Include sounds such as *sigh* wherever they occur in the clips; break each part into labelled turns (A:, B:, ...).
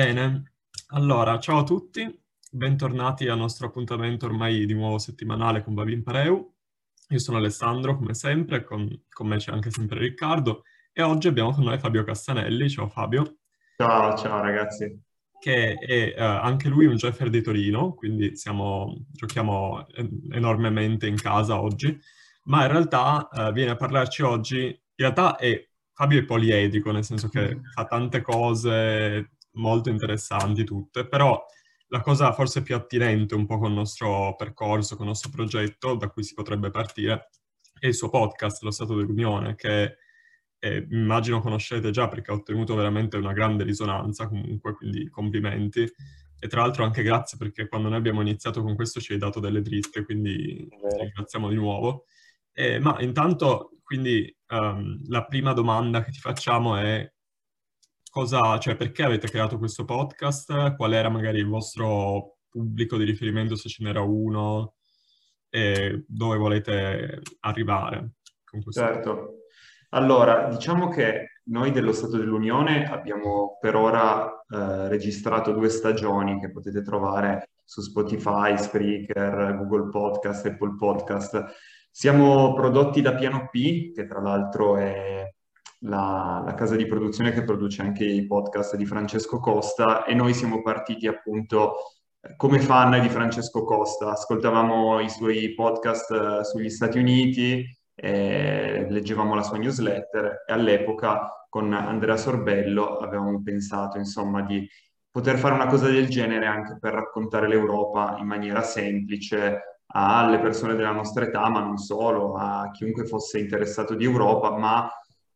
A: Bene, allora, ciao a tutti, bentornati al nostro appuntamento ormai di nuovo settimanale con Babin Pareu. Io sono Alessandro, come sempre, con, con me c'è anche sempre Riccardo e oggi abbiamo con noi Fabio Castanelli. Ciao Fabio.
B: Ciao, ciao ragazzi.
A: Che è uh, anche lui un Jeffer di Torino, quindi siamo, giochiamo enormemente in casa oggi, ma in realtà uh, viene a parlarci oggi, in realtà è Fabio è poliedrico, nel senso che *laughs* fa tante cose, molto interessanti tutte, però la cosa forse più attinente un po' con il nostro percorso, con il nostro progetto, da cui si potrebbe partire, è il suo podcast, Lo Stato dell'Unione, che eh, immagino conoscete già perché ha ottenuto veramente una grande risonanza comunque, quindi complimenti. E tra l'altro anche grazie perché quando noi abbiamo iniziato con questo ci hai dato delle dritte, quindi ti ringraziamo di nuovo. Eh, ma intanto, quindi, um, la prima domanda che ti facciamo è cosa, cioè perché avete creato questo podcast? Qual era magari il vostro pubblico di riferimento, se ce n'era uno, e dove volete arrivare con questo
B: Certo. Allora, diciamo che noi dello Stato dell'Unione abbiamo per ora eh, registrato due stagioni che potete trovare su Spotify, Spreaker, Google Podcast, Apple Podcast. Siamo prodotti da Piano P, che tra l'altro è la, la, casa di produzione che produce anche i podcast di Francesco Costa e noi siamo partiti appunto eh, come fan di Francesco Costa. Ascoltavamo i suoi podcast eh, sugli Stati Uniti, eh, leggevamo la sua newsletter e all'epoca con Andrea Sorbello avevamo pensato insomma di poter fare una cosa del genere anche per raccontare l'Europa in maniera semplice alle persone della nostra età, ma non solo, a chiunque fosse interessato di Europa, ma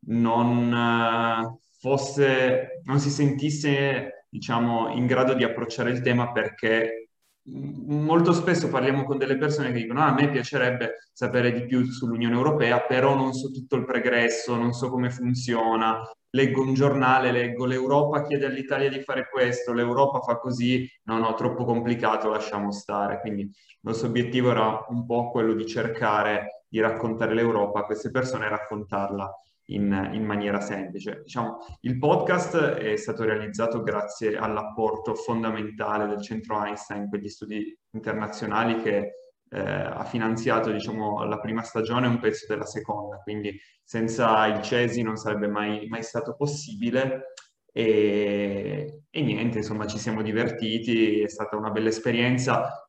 B: non eh, fosse, non si sentisse, diciamo, in grado di approcciare il tema perché molto spesso parliamo con delle persone che dicono ah, a me piacerebbe sapere di più sull'Unione Europea, però non so tutto il pregresso, non so come funziona, leggo un giornale, leggo l'Europa chiede all'Italia di fare questo, l'Europa fa così, no, no, troppo complicato, lasciamo stare. Quindi il nostro obiettivo era un po' quello di cercare di raccontare l'Europa a queste persone e raccontarla in, in, maniera semplice. Diciamo, il podcast è stato realizzato grazie all'apporto fondamentale del centro Einstein per gli studi internazionali che eh, ha finanziato diciamo, la prima stagione e un pezzo della seconda, quindi senza il CESI non sarebbe mai, mai stato possibile. E, e niente, insomma, ci siamo divertiti, è stata una bella esperienza.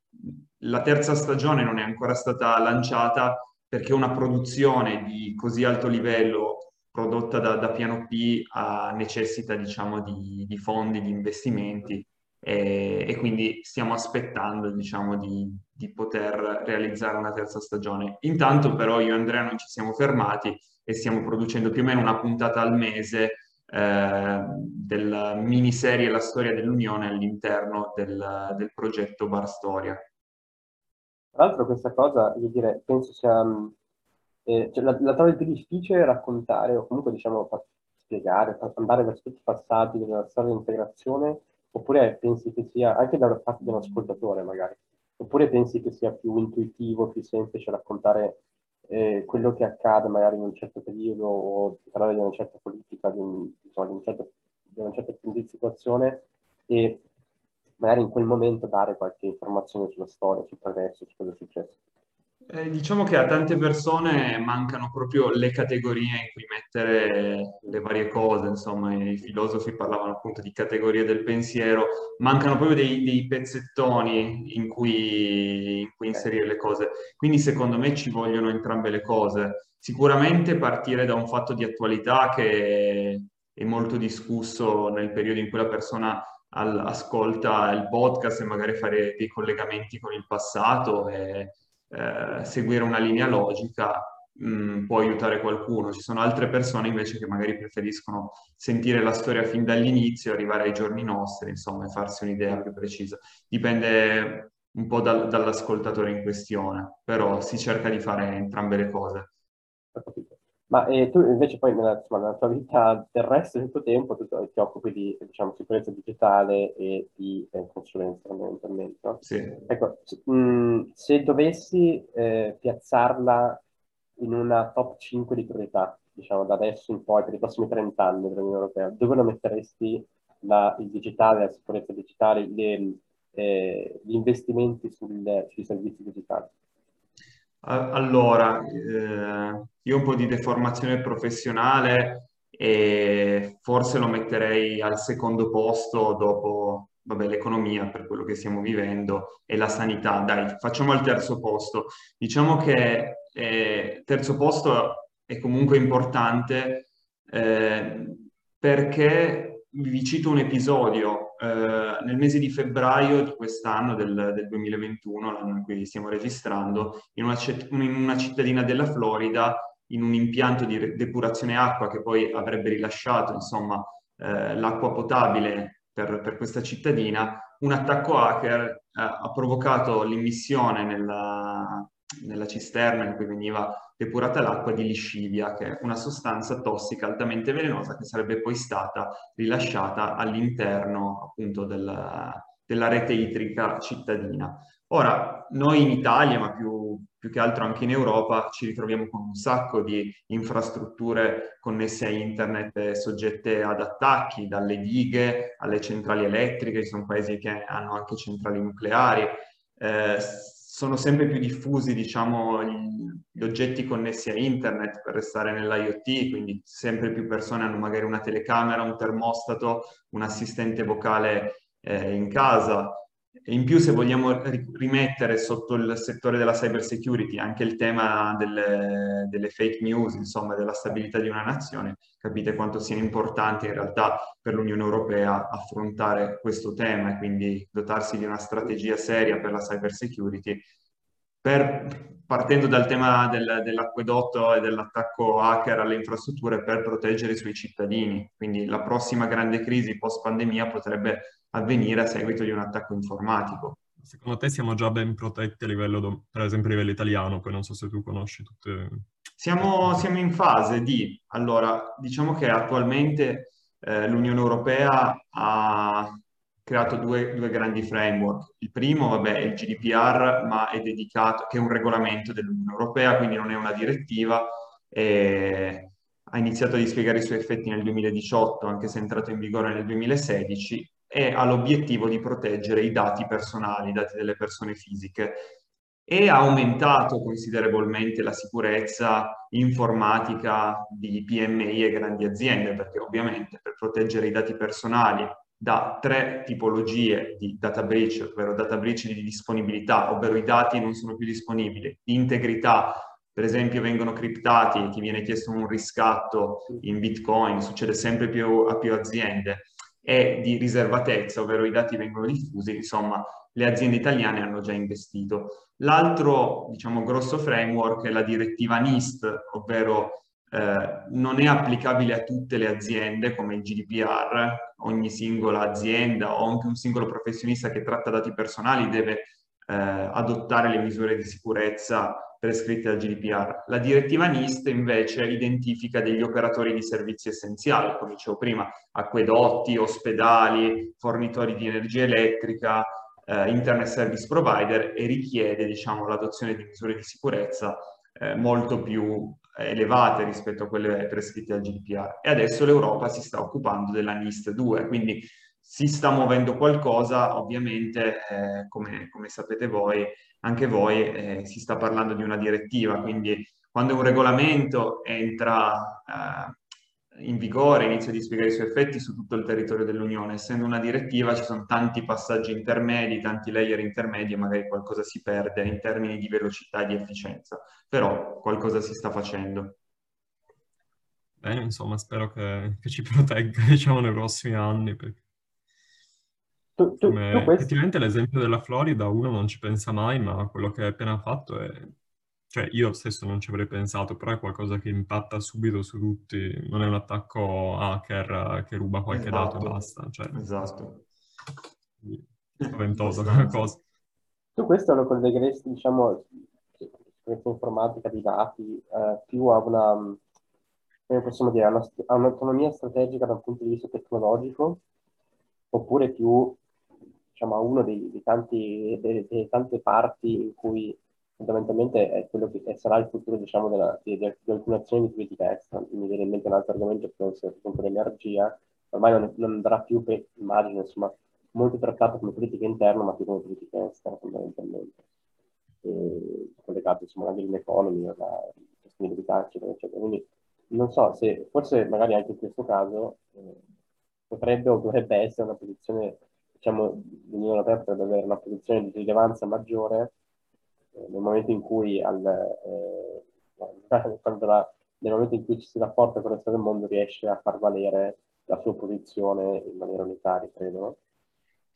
B: La terza stagione non è ancora stata lanciata perché una produzione di così alto livello prodotta da, da piano P a, necessita diciamo di, di, fondi, di investimenti e, e quindi stiamo aspettando diciamo di, di, poter realizzare una terza stagione. Intanto però io e Andrea non ci siamo fermati e stiamo producendo più o meno una puntata al mese eh, della miniserie La storia dell'Unione all'interno del, del progetto Bar Storia.
C: Tra l'altro questa cosa, dire, penso sia cioè, la, la trovo più difficile raccontare o comunque diciamo spiegare, andare verso tutti i passaggi della storia di integrazione oppure pensi che sia, anche da parte di un ascoltatore magari, oppure pensi che sia più intuitivo, più semplice raccontare eh, quello che accade magari in un certo periodo o parlare di una certa politica, di, un, insomma, di, un certo, di una certa situazione e magari in quel momento dare qualche informazione sulla storia, sul progresso, su cosa è successo.
B: Eh, diciamo che a tante persone mancano proprio le categorie in cui mettere le varie cose, insomma, i filosofi parlavano appunto di categorie del pensiero, mancano proprio dei, dei pezzettoni in cui, in cui, inserire le cose. Quindi secondo me ci vogliono entrambe le cose. Sicuramente partire da un fatto di attualità che è molto discusso nel periodo in cui la persona ascolta il podcast e magari fare dei collegamenti con il passato. E, eh, seguire una linea logica mh, mm, può aiutare qualcuno. Ci sono altre persone invece che magari preferiscono sentire la storia fin dall'inizio, arrivare ai giorni nostri, insomma, e farsi un'idea più precisa. Dipende un po' dal, dall'ascoltatore in questione, però si cerca di fare entrambe le cose.
C: Ma eh, tu invece poi nella, insomma, nella, tua vita terrestre, del tuo tempo, tu ti occupi di diciamo, sicurezza digitale e di eh, consulenza fondamentalmente, no?
B: Sì.
C: Ecco, mh, mm, se dovessi eh, piazzarla in una top 5 di priorità, diciamo da adesso in poi, per i prossimi 30 anni dell'Unione Europea, dove la metteresti la, il digitale, la sicurezza digitale, le, eh, gli investimenti sul, sui servizi digitali?
B: Allora, eh, io un po' di deformazione professionale e forse lo metterei al secondo posto dopo vabbè, l'economia per quello che stiamo vivendo e la sanità. Dai, facciamo al terzo posto. Diciamo che eh, terzo posto è comunque importante eh, perché vi cito un episodio. Eh, nel mese di febbraio di quest'anno, del, del 2021, l'anno in cui stiamo registrando, in una, in una cittadina della Florida, in un impianto di depurazione acqua che poi avrebbe rilasciato insomma, eh, l'acqua potabile per, per, questa cittadina, un attacco hacker eh, ha provocato l'immissione nella, nella cisterna in cui veniva depurata l'acqua di liscivia, che è una sostanza tossica altamente velenosa che sarebbe poi stata rilasciata all'interno appunto della, della rete idrica cittadina. Ora, noi in Italia, ma più, più, che altro anche in Europa, ci ritroviamo con un sacco di infrastrutture connesse a internet soggette ad attacchi, dalle dighe alle centrali elettriche, ci sono paesi che hanno anche centrali nucleari. Eh, sono sempre più diffusi, diciamo, gli, oggetti connessi a internet per restare nell'IoT, quindi sempre più persone hanno magari una telecamera, un termostato, un assistente vocale eh, in casa. In più, se vogliamo rimettere sotto il settore della cyber security anche il tema delle, delle, fake news, insomma, della stabilità di una nazione, capite quanto sia importante in realtà per l'Unione Europea affrontare questo tema e quindi dotarsi di una strategia seria per la cyber security per, partendo dal tema del, dell'acquedotto e dell'attacco hacker alle infrastrutture per proteggere i suoi cittadini. Quindi la prossima grande crisi post pandemia potrebbe avvenire a seguito di un attacco informatico.
A: Secondo te siamo già ben protetti a livello, per esempio a livello italiano? Poi non so se tu conosci tutte...
B: Siamo, siamo in fase di... Allora, diciamo che attualmente eh, l'Unione Europea ha creato due, due, grandi framework. Il primo, vabbè, è il GDPR, ma è dedicato, che è un regolamento dell'Unione Europea, quindi non è una direttiva, e ha iniziato a dispiegare i suoi effetti nel 2018, anche se è entrato in vigore nel 2016, e ha l'obiettivo di proteggere i dati personali, i dati delle persone fisiche. E ha aumentato considerevolmente la sicurezza informatica di PMI e grandi aziende, perché ovviamente per proteggere i dati personali da tre tipologie di data breach, ovvero data breach di disponibilità, ovvero i dati non sono più disponibili, di integrità, per esempio vengono criptati ti viene chiesto un riscatto in bitcoin, succede sempre più a più aziende, e di riservatezza, ovvero i dati vengono diffusi, insomma le aziende italiane hanno già investito. L'altro, diciamo, grosso framework è la direttiva NIST, ovvero eh, non è applicabile a tutte le aziende come il GDPR, ogni singola azienda o anche un singolo professionista che tratta dati personali deve eh, adottare le misure di sicurezza prescritte dal GDPR. La direttiva NIST invece identifica degli operatori di servizi essenziali, come dicevo prima, acquedotti, ospedali, fornitori di energia elettrica, eh, internet service provider e richiede diciamo, l'adozione di misure di sicurezza eh, molto più elevate rispetto a quelle prescritte dal GDPR. E adesso l'Europa si sta occupando della NIST 2, quindi si sta muovendo qualcosa, ovviamente, eh, come, come, sapete voi, anche voi, eh, si sta parlando di una direttiva, quindi quando un regolamento entra eh, in vigore, inizia a dispiegare i suoi effetti su tutto il territorio dell'Unione, essendo una direttiva ci sono tanti passaggi intermedi, tanti layer intermedi e magari qualcosa si perde in termini di velocità e di efficienza però qualcosa si sta facendo.
A: Bene, insomma, spero che, che ci protegga, *laughs* diciamo, nei prossimi anni. Perché... Tu, tu, Come, tu effettivamente l'esempio della Florida uno non ci pensa mai, ma quello che hai appena fatto è... Cioè, io stesso non ci avrei pensato, però è quacosa che impatta subito su tutti. Non è un attacco hacker che ruba qualche esatto. dato e basta. Cioè,
B: esatto.
A: Spaventosa come cosa.
C: Tu questo lo collegheresti, diciamo, sicurezza informatica di dati eh, più a una, come possiamo dire, a, un'autonomia strategica dal punto di vista tecnologico, oppure più diciamo, a uno dei, tanti, delle, tante parti in cui fondamentalmente è quello che sarà il futuro diciamo, della, di, di, di alcune azioni di politica estera. Mi viene in mente un altro argomento che è appunto l'energia, ormai non, non andrà più, per, immagino, insomma, molto trattato come politica interna, ma più come politica estera fondamentalmente, e, collegato insomma alla green economy, alla sostenibilità, eccetera, eccetera. Quindi non so se forse magari anche in questo caso eh, potrebbe o dovrebbe essere una posizione, diciamo, l'Unione Europea potrebbe avere una posizione di rilevanza maggiore eh, nel momento in cui al, eh, *laughs* la, nel momento in cui ci si rapporta con il resto del mondo riesce a far valere la sua posizione in maniera unitaria, credo.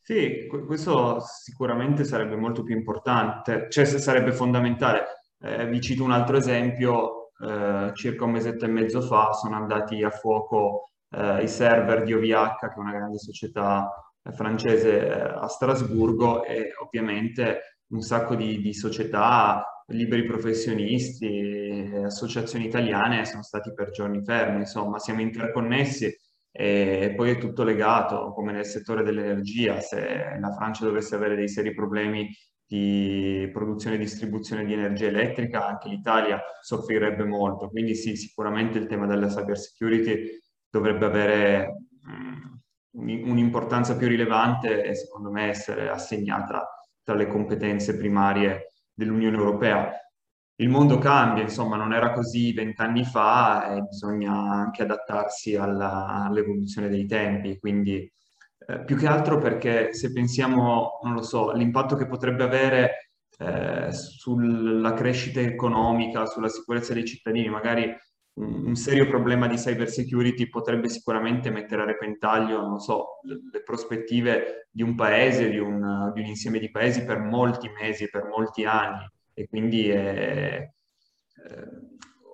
B: Sì, questo sicuramente sarebbe molto più importante, cioè sarebbe fondamentale. Eh, vi cito un altro esempio, eh, circa un mesetto e mezzo fa sono andati a fuoco eh, i server di OVH, che è una grande società francese eh, a Strasburgo e ovviamente un sacco di, di società, liberi professionisti, associazioni italiane sono stati per giorni fermi, insomma siamo interconnessi e poi è tutto legato, come nel settore dell'energia, se la Francia dovesse avere dei seri problemi di produzione e distribuzione di energia elettrica, anche l'Italia soffrirebbe molto. Quindi sì, sicuramente il tema della cyber security dovrebbe avere um, un'importanza più rilevante e secondo me essere assegnata tra le competenze primarie dell'Unione Europea il mondo cambia, insomma, non era così vent'anni fa e bisogna anche adattarsi alla, all'evoluzione dei tempi. Quindi, eh, più che altro perché se pensiamo, non lo so, all'impatto che potrebbe avere eh, sulla crescita economica, sulla sicurezza dei cittadini, magari un, serio problema di cyber security potrebbe sicuramente mettere a repentaglio, non so, le, prospettive di un paese, di un, di un insieme di paesi per molti mesi, per molti anni e quindi è, eh,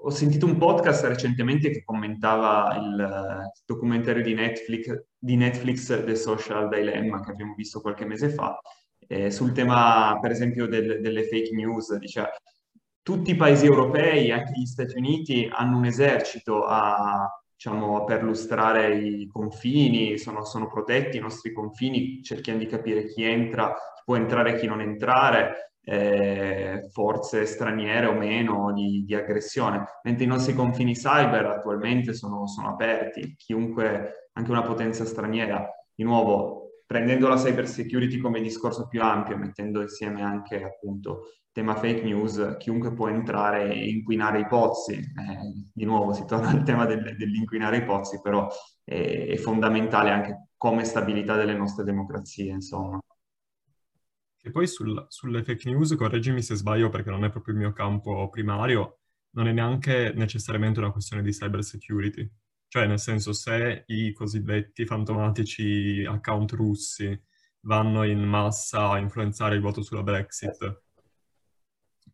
B: ho sentito un podcast recentemente che commentava il documentario di Netflix, di Netflix The Social Dilemma che abbiamo visto qualche mese fa eh, sul tema per esempio del, delle fake news. Dice, tutti i paesi europei, anche gli Stati Uniti, hanno un esercito a, diciamo, a perlustrare i confini, sono, sono protetti i nostri confini, cerchiamo di capire chi entra, chi può entrare e chi non entrare eh, forze straniere o meno di, di, aggressione, mentre i nostri confini cyber attualmente sono, sono aperti, chiunque, anche una potenza straniera, di nuovo prendendo la cyber security come discorso più ampio, mettendo insieme anche appunto tema fake news, chiunque può entrare e inquinare i pozzi. Eh, di nuovo si torna al tema del, dell'inquinare i pozzi, però è, è fondamentale anche come stabilità delle nostre democrazie, insomma.
A: E poi sul, sulle fake news, correggimi se sbaglio perché non è proprio il mio campo primario, non è neanche necessariamente una questione di cyber security. Cioè, nel senso, se i cosiddetti fantomatici account russi vanno in massa a influenzare il voto sulla Brexit,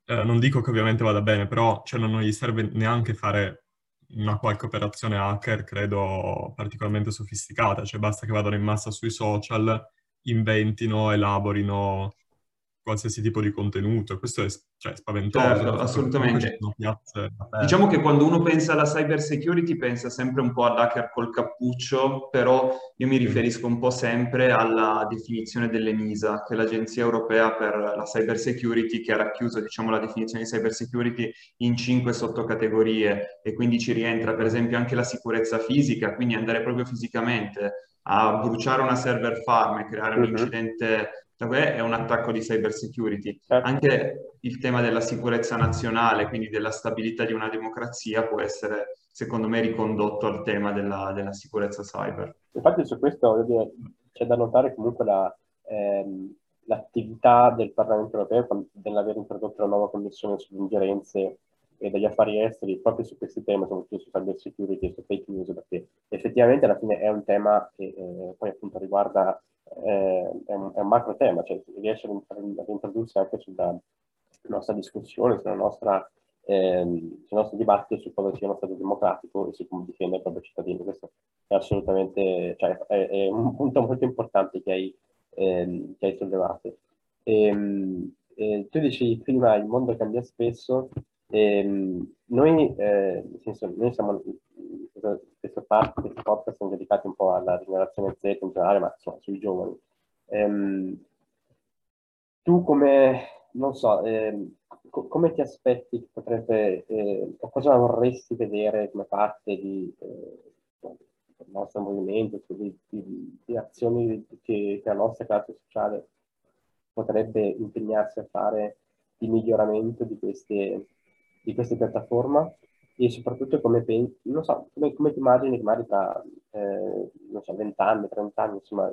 A: eh, non dico che ovviamente vada bene, però cioè, non gli serve neanche fare una qualche operazione hacker, credo, particolarmente sofisticata. Cioè, basta che vadano in massa sui social, inventino, elaborino qualsiasi tipo di contenuto. Questo è cioè, spaventoso.
B: Certo, assolutamente. Diciamo che quando uno pensa alla cyber security pensa sempre un po' all'hacker col cappuccio, però io mi riferisco un po' sempre alla definizione dell'ENISA, che è l'Agenzia Europea per la Cyber Security, che ha racchiuso diciamo, la definizione di cyber security in cinque sottocategorie e quindi ci rientra per esempio anche la sicurezza fisica, quindi andare proprio fisicamente a bruciare una server farm e creare un incidente è un attacco di cyber security. Certo. Anche il tema della sicurezza nazionale, quindi della stabilità di una democrazia, può essere, secondo me, ricondotto al tema della, della sicurezza cyber.
C: Infatti su questo dire, c'è da notare comunque la, ehm, l'attività del Parlamento europeo nell'aver introdotto la nuova commissione sulle ingerenze e degli affari esteri proprio su questi temi, soprattutto su cyber security e su fake news, perché effettivamente alla fine è un tema che eh, poi appunto riguarda eh, è, un, è, un, macro tema, cioè riesce ad introdursi anche sulla nostra discussione, sulla nostra, ehm, sul nostro dibattito su cosa sia uno Stato democratico e su come difende i propri cittadini. Questo è assolutamente, cioè, è, è un punto molto importante che hai, ehm, che hai sollevato. E, ehm, e, tu dici prima il mondo cambia spesso, ehm, noi, eh, senso, noi siamo questa parte, questi podcast sono dedicati un po' alla generazione Z in generale, ma insomma sui giovani. Ehm, tu come, non so, ehm, co- come ti aspetti che potrebbe, eh, cosa vorresti vedere come parte di, eh, il nostro movimento, di, di, di azioni che, che la nostra classe sociale potrebbe impegnarsi a fare di miglioramento di queste, di queste piattaforme e soprattutto come pensi, non so, come, come ti immagini che magari tra, eh, non so, 20 anni, 30 anni, insomma,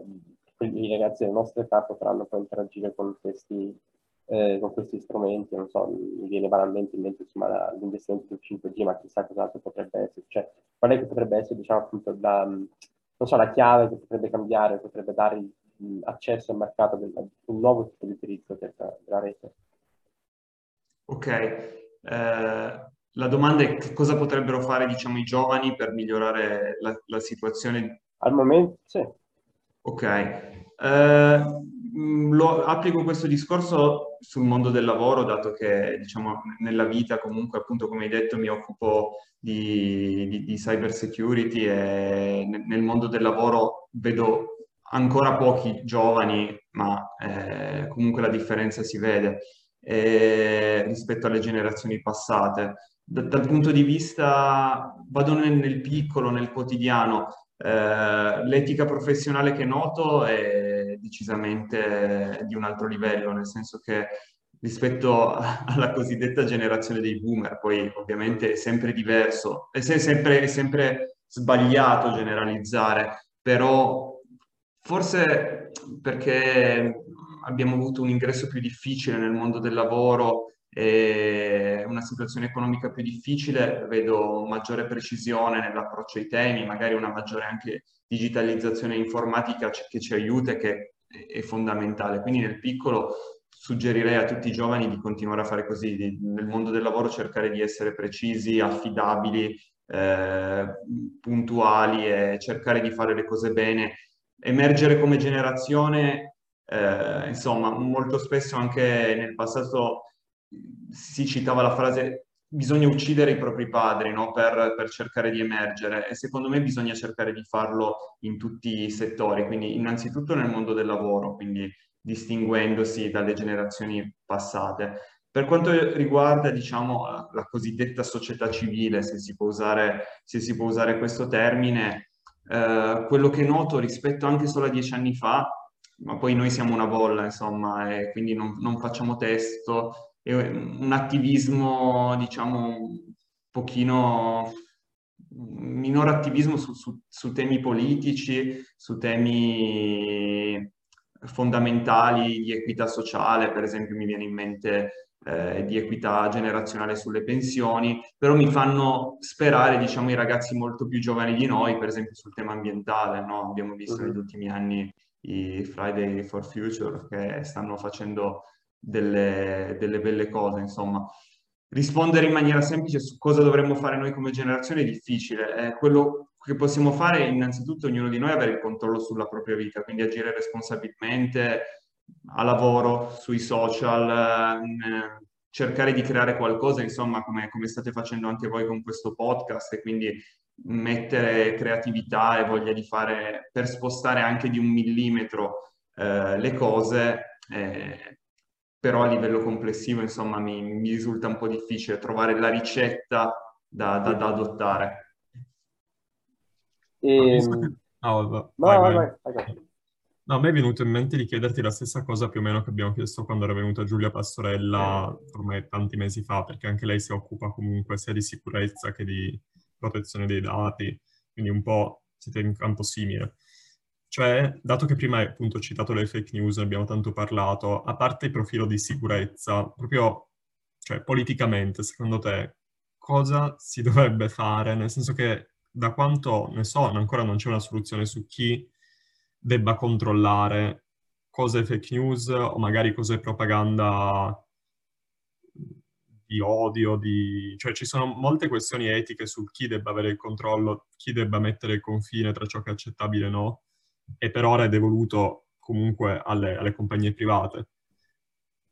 C: i ragazzi della nostra età potranno poi interagire con questi, eh, con questi strumenti, non so, mi viene banalmente in mente insomma l'investimento sul 5G, ma chissà cos'altro potrebbe essere, cioè qual è che potrebbe essere, diciamo appunto, la, non so, la chiave che potrebbe cambiare, potrebbe dare accesso al mercato di un nuovo tipo di utilizzo della, della rete.
B: Ok, la domanda è che cosa potrebbero fare diciamo, i giovani per migliorare la, la situazione?
C: Al momento sì.
B: Ok, eh, lo, applico questo discorso sul mondo del lavoro, dato che diciamo, nella vita comunque, appunto come hai detto, mi occupo di, di, di cyber security e nel mondo del lavoro vedo ancora pochi giovani, ma eh, comunque la differenza si vede eh, rispetto alle generazioni passate. Da, dal punto di vista, vado nel, nel piccolo, nel quotidiano, eh, l'etica professionale che noto è decisamente di un altro livello, nel senso che rispetto alla cosiddetta generazione dei boomer, poi ovviamente è sempre diverso, è sempre, è sempre sbagliato generalizzare, però forse perché abbiamo avuto un ingresso più difficile nel mondo del lavoro e una situazione economica più difficile, vedo maggiore precisione nell'approccio ai temi, magari una maggiore anche digitalizzazione informatica che ci aiuta e che è fondamentale. Quindi nel piccolo suggerirei a tutti i giovani di continuare a fare così, di, nel mondo del lavoro cercare di essere precisi, affidabili, eh, puntuali e cercare di fare le cose bene. Emergere come generazione, eh, insomma, molto spesso anche nel passato si citava la frase bisogna uccidere i propri padri no? per, per, cercare di emergere e secondo me bisogna cercare di farlo in tutti i settori, quindi innanzitutto nel mondo del lavoro, quindi distinguendosi dalle generazioni passate. Per quanto riguarda, diciamo, la cosiddetta società civile, se si può usare, si può usare questo termine, eh, quello che noto rispetto anche solo a dieci anni fa, ma poi noi siamo una bolla, insomma, e quindi non, non facciamo testo, un attivismo, diciamo, un pochino minore attivismo su, su, su, temi politici, su temi fondamentali di equità sociale, per esempio mi viene in mente eh, di equità generazionale sulle pensioni, però mi fanno sperare, diciamo, i ragazzi molto più giovani di noi, per esempio sul tema ambientale, no? Abbiamo visto uh-huh. negli ultimi anni i Friday for Future che stanno facendo delle, delle belle cose, insomma. Rispondere in maniera semplice su cosa dovremmo fare noi come generazione è difficile. Eh, quello che possiamo fare è innanzitutto ognuno di noi avere il controllo sulla propria vita, quindi agire responsabilmente a lavoro, sui social, eh, cercare di creare qualcosa, insomma, come, come, state facendo anche voi con questo podcast, e quindi mettere creatività e voglia di fare per spostare anche di un millimetro eh, le cose, eh, però a livello complessivo insomma mi, mi risulta un po' difficile trovare la ricetta da, da, da adottare.
C: E... No, vai, vai, vai, vai.
A: No, a me è venuto in mente di chiederti la stessa cosa più o meno che abbiamo chiesto quando era venuta Giulia Pastorella ormai tanti mesi fa, perché anche lei si occupa comunque sia di sicurezza che di protezione dei dati, quindi un po' siete in campo simile. Cioè, dato che prima hai appunto citato le fake news, ne abbiamo tanto parlato, a parte il profilo di sicurezza, proprio, cioè, politicamente, secondo te, cosa si *laughs* dovrebbe fare? Nel senso che, da quanto ne so, ancora non c'è una soluzione su chi debba controllare cosa è fake news o magari cosa è propaganda di odio, di... cioè ci sono molte questioni etiche su chi debba avere il controllo, chi debba mettere il confine tra ciò che è accettabile e no e per ora è devoluto comunque alle, alle compagnie private.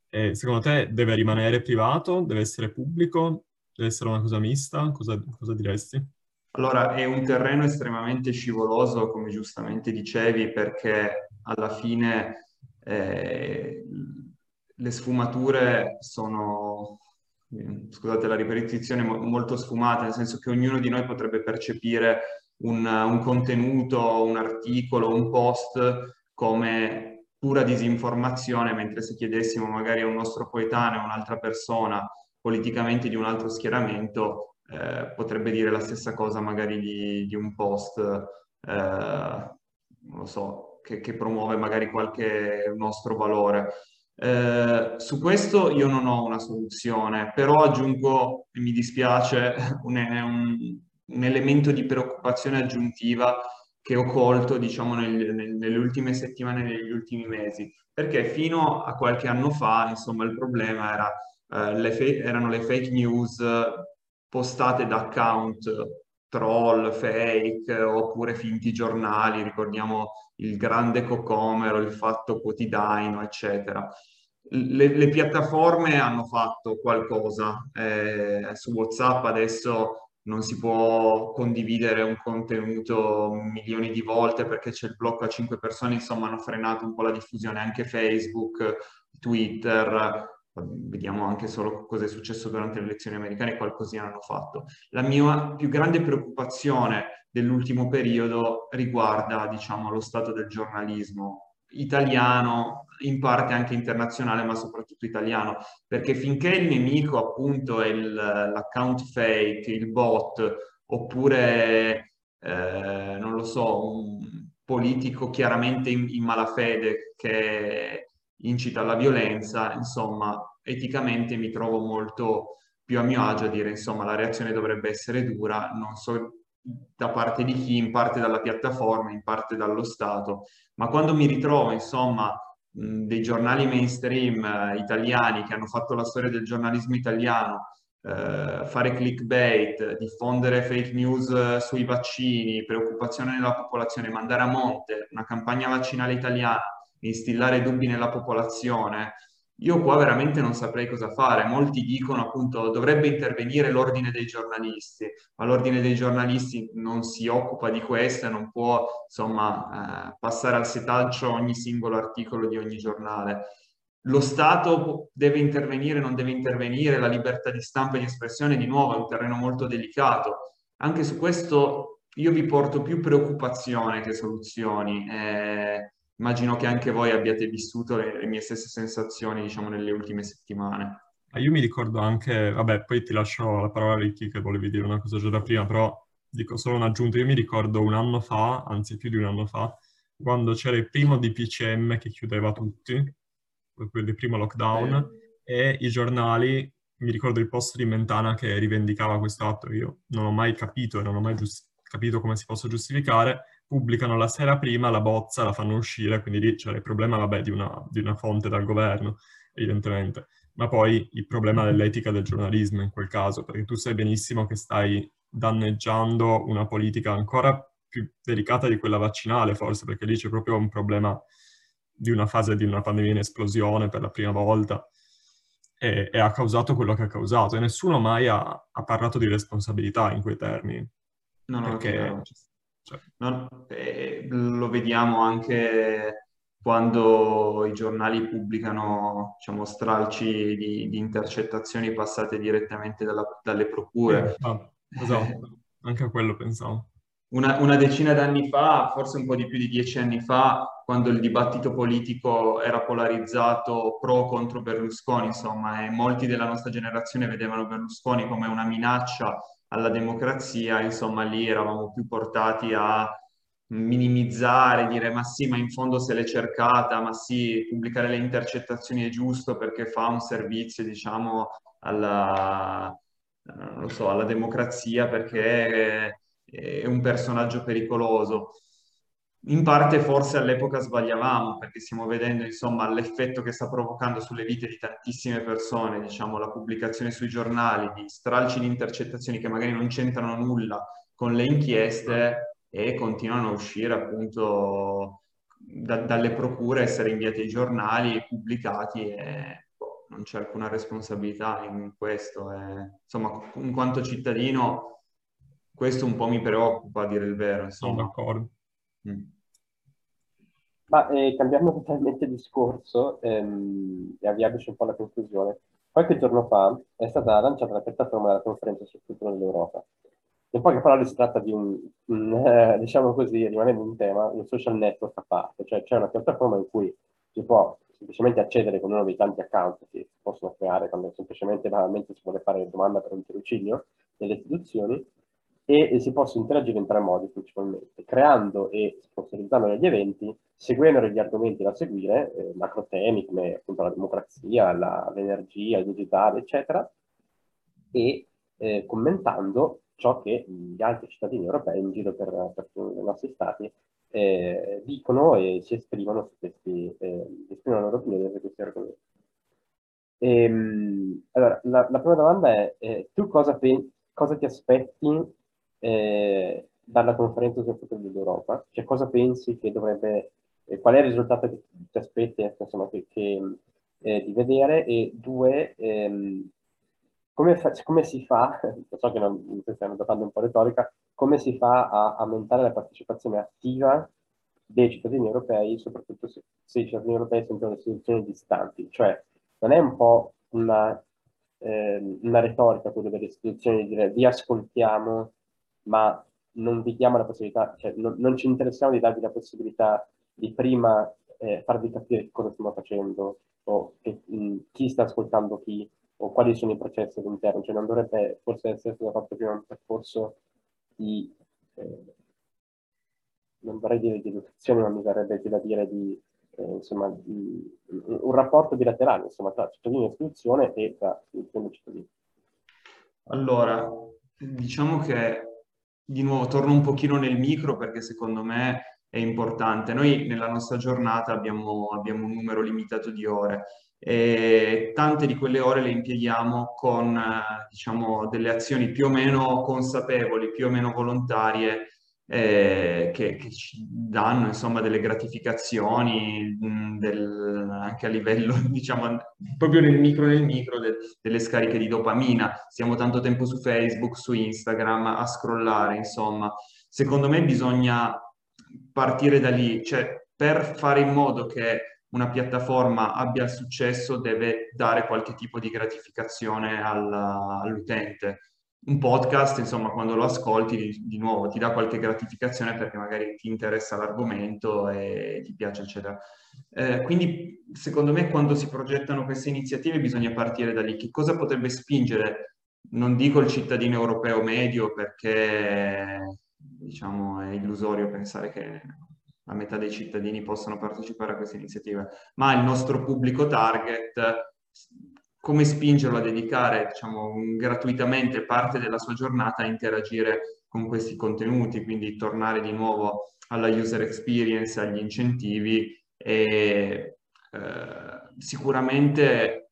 A: E secondo te deve rimanere privato? Deve essere pubblico? Deve essere una cosa mista? Cosa, cosa diresti?
B: Allora, è un terreno estremamente scivoloso, come giustamente dicevi, perché alla fine eh, le sfumature sono, scusate la ripetizione, molto sfumate, nel senso che ognuno di noi potrebbe percepire un, un contenuto, un articolo, un post come pura disinformazione, mentre se chiedessimo magari a un nostro coetaneo, a un'altra persona, politicamente di un altro schieramento, eh, potrebbe dire la stessa cosa magari di, di un post, eh, non lo so, che, che, promuove magari qualche nostro valore. Eh, su questo io non ho una soluzione, però aggiungo, e mi dispiace, *laughs* un, un, un elemento di preoccupazione aggiuntiva che ho colto, diciamo, nel, nel, nelle ultime settimane, negli ultimi mesi, perché fino a qualche anno fa, insomma, il problema era, eh, le erano le fake news postate da account troll, fake, oppure finti giornali, ricordiamo il grande cocomero, il fatto quotidiano, eccetera. Le, le piattaforme hanno fatto qualcosa, eh, su WhatsApp adesso non si può condividere un contenuto milioni di volte perché c'è il blocco a cinque persone, insomma hanno frenato un po' la diffusione anche Facebook, Twitter, vediamo anche solo cosa è successo durante le elezioni americane, qualcosina hanno fatto. La mia più grande preoccupazione dell'ultimo periodo riguarda, diciamo, lo stato del giornalismo italiano, in parte anche internazionale, ma soprattutto italiano, perché finché il nemico appunto è il, l'account fake, il bot, oppure, eh, non lo so, un politico chiaramente in, in malafede che incita alla violenza, insomma, eticamente mi trovo molto più a mio agio a dire, insomma, la reazione dovrebbe essere dura, non so da parte di chi, in parte dalla piattaforma, in parte dallo Stato, ma quando mi ritrovo, insomma, dei giornali mainstream eh, italiani che hanno fatto la storia del giornalismo italiano, eh, fare clickbait, diffondere fake news eh, sui vaccini, preoccupazione nella popolazione, mandare a monte una campagna vaccinale italiana, instillare dubbi nella popolazione, io qua veramente non saprei cosa fare. Molti dicono appunto dovrebbe intervenire l'ordine dei giornalisti, ma l'ordine dei giornalisti non si occupa di questo e non può insomma eh, passare al setaccio ogni singolo articolo di ogni giornale. Lo Stato deve intervenire, non deve intervenire, la libertà di stampa e di espressione di nuovo è un terreno molto delicato. Anche su questo io vi porto più preoccupazione che soluzioni. Eh, immagino che anche voi abbiate vissuto le, le mie stesse sensazioni, diciamo, nelle ultime settimane.
A: Io mi ricordo anche, vabbè, poi ti lascio la parola a Ricky che volevi dire una cosa già da prima, però dico solo un'aggiunta. Io mi ricordo un anno fa, anzi più di un anno fa, quando c'era il primo DPCM che chiudeva tutti, proprio il primo lockdown, eh. e i giornali, mi ricordo il post di Mentana che rivendicava questo atto, io non ho mai capito e non ho mai giust- capito come si possa giustificare, pubblicano la sera prima la bozza, la fanno uscire, quindi lì c'era il problema, vabbè, di una, di una fonte dal governo, evidentemente, ma poi il problema dell'etica del giornalismo in quel caso, perché tu sai benissimo che stai danneggiando una politica ancora più delicata di quella vaccinale, forse, perché lì c'è proprio un problema di una fase di una pandemia in esplosione per la prima volta e, e ha causato quello che ha causato. E nessuno mai ha, ha parlato di responsabilità in quei termini.
B: No, no, perché cioè, no, eh, lo vediamo anche quando i giornali pubblicano diciamo, stralci di, di intercettazioni passate direttamente dalla, dalle procure.
A: Ah, esatto, anche a quello pensavo.
B: Una, una, decina d'anni fa, forse un po' di più di dieci anni fa, quando il dibattito politico era polarizzato pro contro Berlusconi, insomma, e molti della nostra generazione vedevano Berlusconi come una minaccia alla democrazia, insomma lì eravamo più portati a minimizzare, dire ma sì, ma in fondo se l'è cercata, ma sì, pubblicare le intercettazioni è giusto perché fa un servizio, diciamo, alla, so, alla democrazia perché è un personaggio pericoloso in parte forse all'epoca sbagliavamo perché stiamo vedendo insomma l'effetto che sta provocando sulle vite di tantissime persone, diciamo la pubblicazione sui giornali di stralci di intercettazioni che magari non c'entrano nulla con le inchieste e continuano a uscire appunto da, dalle procure, essere inviati ai giornali, pubblicati e boh, non c'è alcuna responsabilità in questo. E, insomma, in quanto cittadino questo un po' mi preoccupa a dire il vero. Insomma.
A: Sono d'accordo. Mm.
C: Ma eh, cambiando *laughs* totalmente discorso ehm, e avviandoci un po' alla conclusione, qualche giorno fa è stata lanciata la piattaforma della conferenza sul futuro dell'Europa. in poche parole si tratta di un, un eh, *laughs* diciamo così, rimanendo in tema, un social network a parte, cioè c'è una piattaforma in cui si può semplicemente accedere con uno dei tanti account che si possono creare quando semplicemente banalmente si vuole fare domanda per un tirocinio nelle istituzioni e, e si possono interagire in tre modi principalmente, creando e sponsorizzando degli eventi, seguendo degli argomenti da seguire, eh, macro temi come appunto la democrazia, la, l'energia, il digitale, eccetera, e eh, commentando ciò che gli altri cittadini europei in giro per, per i nostri stati eh, dicono e si esprimono su questi, eh, esprimono la loro opinione su questi argomenti. Ehm, allora, la, la, prima domanda è, eh, tu cosa, pensi, cosa ti aspetti eh, dalla conferenza sul futuro dell'Europa? Cioè cosa pensi che dovrebbe, eh, qual è il risultato che ti aspetti insomma, che, che, eh, di vedere? E due, ehm, come, fa, come, si fa, *laughs* so che non, stiamo domanda un po' retorica, come si fa a aumentare la partecipazione attiva dei cittadini europei, soprattutto se, se i cittadini europei sentono le istituzioni distanti? Cioè, non è un po' una, eh, una retorica quella delle istituzioni di dire vi ascoltiamo, ma non vi diamo la possibilità, cioè non, non ci interessiamo di darvi la possibilità di prima eh, farvi capire cosa stiamo facendo o che, mh, chi sta ascoltando chi o quali sono i processi all'interno, cioè non dovrebbe forse essere stato fatto prima un percorso di, eh, non vorrei dire di educazione, ma mi più da dire di, eh, insomma, di, un rapporto bilaterale, insomma, tra cittadini e istituzione e tra istituzione e cittadini.
B: Allora, diciamo che di nuovo torno un pochino nel micro perché secondo me è importante. Noi nella nostra giornata abbiamo, abbiamo un numero limitato di ore e tante di quelle ore le impieghiamo con diciamo, delle azioni più o meno consapevoli, più o meno volontarie eh, che, che, ci danno insomma delle gratificazioni del, anche a livello *laughs* diciamo proprio nel micro nel micro de, delle scariche di dopamina stiamo tanto tempo su Facebook su Instagram a scrollare insomma secondo me bisogna partire da lì cioè per fare in modo che una piattaforma abbia successo deve dare qualche tipo di gratificazione alla, all'utente. Un podcast, insomma, quando lo ascolti, di, di, nuovo ti dà qualche gratificazione perché magari ti interessa l'argomento e ti piace, eccetera. Eh, quindi, secondo me, quando si progettano queste iniziative bisogna partire da lì. Che cosa potrebbe spingere? Non dico il cittadino europeo medio perché, diciamo, è illusorio pensare che la metà dei cittadini possono partecipare a queste iniziative, ma il nostro pubblico target, come spingerlo a dedicare diciamo, gratuitamente parte della sua giornata a interagire con questi contenuti, quindi tornare di nuovo alla user experience, agli incentivi e eh, sicuramente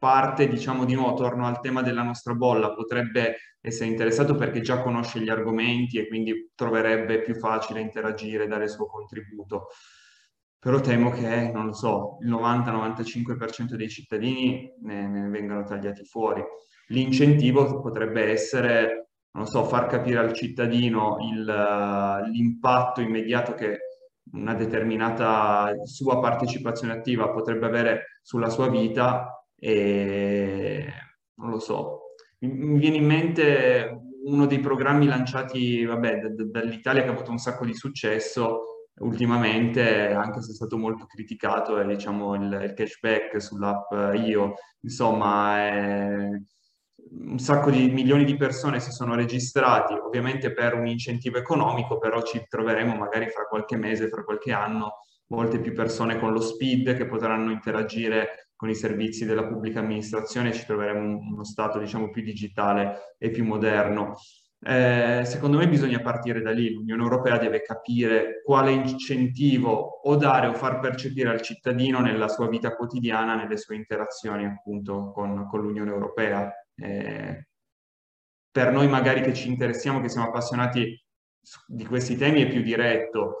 B: parte, diciamo di nuovo, torno al tema della nostra bolla, potrebbe essere interessato perché già conosce gli argomenti e quindi troverebbe più facile interagire, dare il suo contributo. Però temo che, non lo so, il 90-95% dei cittadini ne, ne vengano tagliati fuori. L'incentivo potrebbe essere, non so, far capire al cittadino il, l'impatto immediato che una determinata sua partecipazione attiva potrebbe avere sulla sua vita e non lo so. Mi viene in mente uno dei programmi lanciati vabbè, dall'Italia che ha avuto un sacco di successo ultimamente, anche se è stato molto criticato, è diciamo, il, il cashback sull'app Io. Insomma, è... un sacco di milioni di persone si sono registrati, ovviamente per un incentivo economico, però ci troveremo magari fra qualche mese, fra qualche anno, molte più persone con lo speed che potranno interagire con i servizi della pubblica amministrazione ci troveremo uno Stato diciamo più digitale e più moderno. Eh, secondo me bisogna partire da lì, l'Unione Europea deve capire quale incentivo o dare o far percepire al cittadino nella sua vita quotidiana, nelle sue interazioni appunto con, con l'Unione Europea. Eh, per noi magari che ci interessiamo, che siamo appassionati di questi temi è più diretto,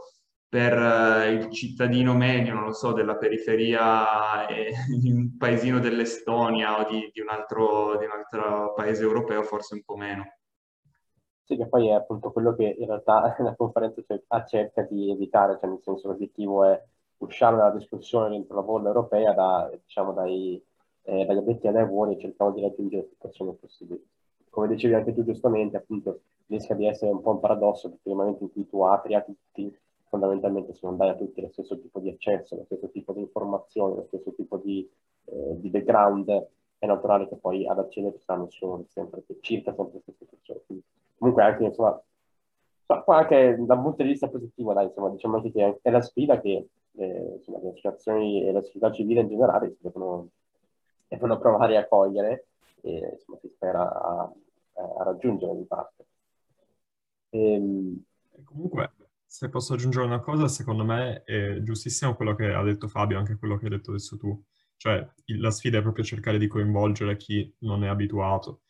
B: per uh, il cittadino medio, non lo so, della periferia eh, *laughs* di un paesino dell'Estonia o di, di, un altro, di un altro paese europeo, forse un po' meno.
C: Sì, che poi è appunto quello che in realtà *laughs* la conferenza cerca di evitare, cioè nel senso l'obiettivo è uscire dalla discussione dentro la bolla europea da, diciamo, dai, eh, dagli addetti ai lavori e cerchiamo di raggiungere più persone possibili. Come dicevi anche tu giustamente, appunto, rischia di essere un po' un paradosso, perché nel momento in cui tu apri a tutti, fondamentalmente se non dai a tutti lo stesso tipo di accesso, lo stesso tipo di informazione, lo stesso tipo di, eh, di background, è naturale che poi ad accedere ci saranno solo sempre, circa sempre le stesse persone. Quindi, comunque anche, insomma, anche da un punto di vista positivo, dai, insomma, diciamo anche che è la sfida che eh, insomma, le associazioni e la società civile in generale devono, devono provare a cogliere e insomma, si spera a, a raggiungere di parte.
A: Ehm... Comunque, se posso aggiungere una cosa, secondo me è giustissimo quello che ha detto Fabio, anche quello che hai detto adesso tu. Cioè, la sfida è proprio cercare di coinvolgere chi non è abituato.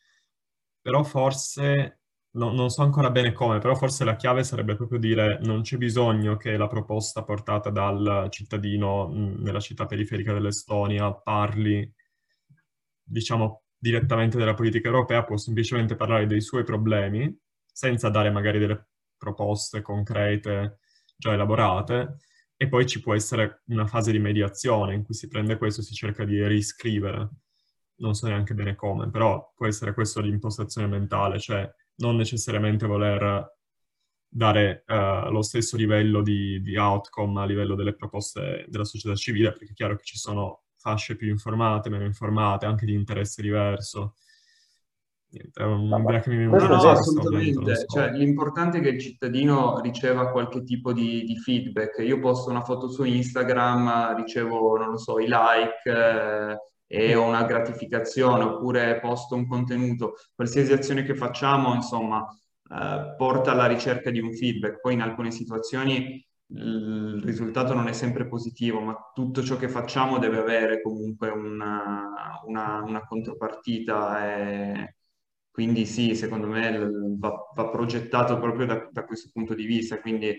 A: Però forse, no, non so ancora bene come, però forse la chiave sarebbe proprio dire non c'è bisogno che la proposta portata dal cittadino nella città periferica dell'Estonia parli, diciamo, direttamente della politica europea, può semplicemente parlare dei suoi problemi, senza dare magari delle proposte concrete già elaborate, e poi ci può essere una fase di mediazione in cui si prende questo e si cerca di riscrivere. Non so neanche bene come, però può essere questo l'impostazione mentale, cioè non necessariamente voler dare uh, lo stesso livello di, di, outcome a livello delle proposte della società civile, perché è chiaro che ci sono fasce più informate, meno informate, anche di interesse diverso.
B: Niente, mi viene no, no, assolutamente. So. Cioè, l'importante è che il cittadino riceva qualche tipo di, di, feedback. Io posto una foto su Instagram, ricevo, non lo so, i like eh, e ho una gratificazione, oppure posto un contenuto. Qualsiasi azione che facciamo, insomma, eh, porta alla ricerca di un feedback. Poi in alcune situazioni il risultato non è sempre positivo, ma tutto ciò che facciamo deve avere comunque una, una, una contropartita. E, quindi sì, secondo me va, va progettato proprio da, da, questo punto di vista, quindi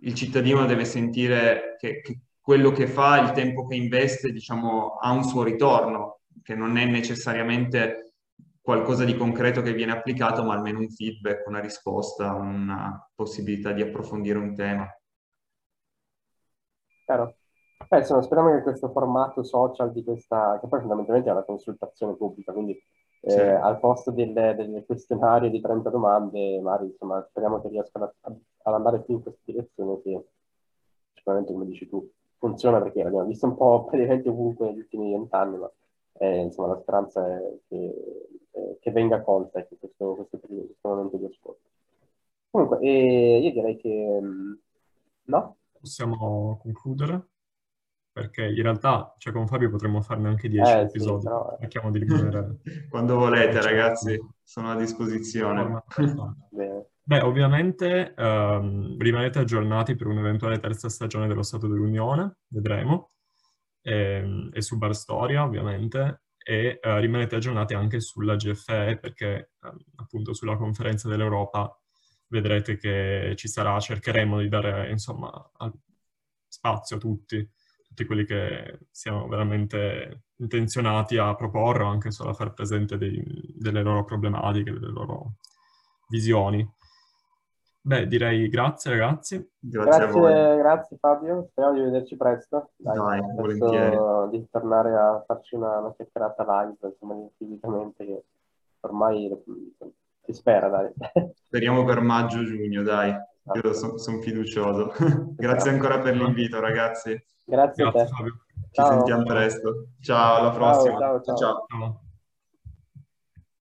B: il cittadino deve sentire che, che, quello che fa, il tempo che investe, diciamo, ha un suo ritorno, che non è necessariamente qualcosa di concreto che viene applicato, ma almeno un feedback, una risposta, una possibilità di approfondire un tema.
C: Chiaro. Eh, insomma, speriamo che questo formato social di questa, che poi fondamentalmente è una consultazione pubblica, quindi sì. Eh, al posto del, del, questionario di 30 domande, magari insomma, speriamo che riescano ad andare più in questa direzione che sicuramente, come dici tu, funziona perché l'abbiamo visto un po' *laughs* praticamente ovunque negli ultimi vent'anni, ma eh, insomma la speranza è che, eh, che venga colta in questo, questo, periodo, questo momento di ascolto. Comunque, eh, io direi che... Mm, no?
A: Possiamo concludere? Perché in realtà, cioè con Fabio potremmo farne anche 10 eh, episodi, sì, però... cerchiamo di rimanere... *laughs*
B: Quando volete ragazzi, sono a disposizione. *laughs*
A: Beh, ovviamente um, rimanete aggiornati per un'eventuale terza stagione dello Stato dell'Unione, vedremo, e, ehm, e su Bar Storia ovviamente, e uh, rimanete aggiornati anche sulla GFE perché um, appunto sulla conferenza dell'Europa vedrete che ci sarà, cercheremo di dare insomma spazio a tutti tutti quelli che siano veramente intenzionati a proporre o anche solo a far presente dei, delle loro problematiche, delle loro visioni. Beh, direi grazie ragazzi.
C: Grazie, grazie, grazie Fabio, speriamo di vederci presto.
B: Dai, Dai volentieri.
C: Di tornare a farci una, una chiacchierata live, insomma, fisicamente, che ormai si spera, dai.
B: Speriamo per maggio-giugno, dai. Io sono son fiducioso. *laughs* grazie ancora per l'invito, ragazzi.
C: Grazie, Grazie Fabio.
B: Ci ciao. sentiamo presto. Ciao, alla prossima. ciao. ciao. ciao. ciao.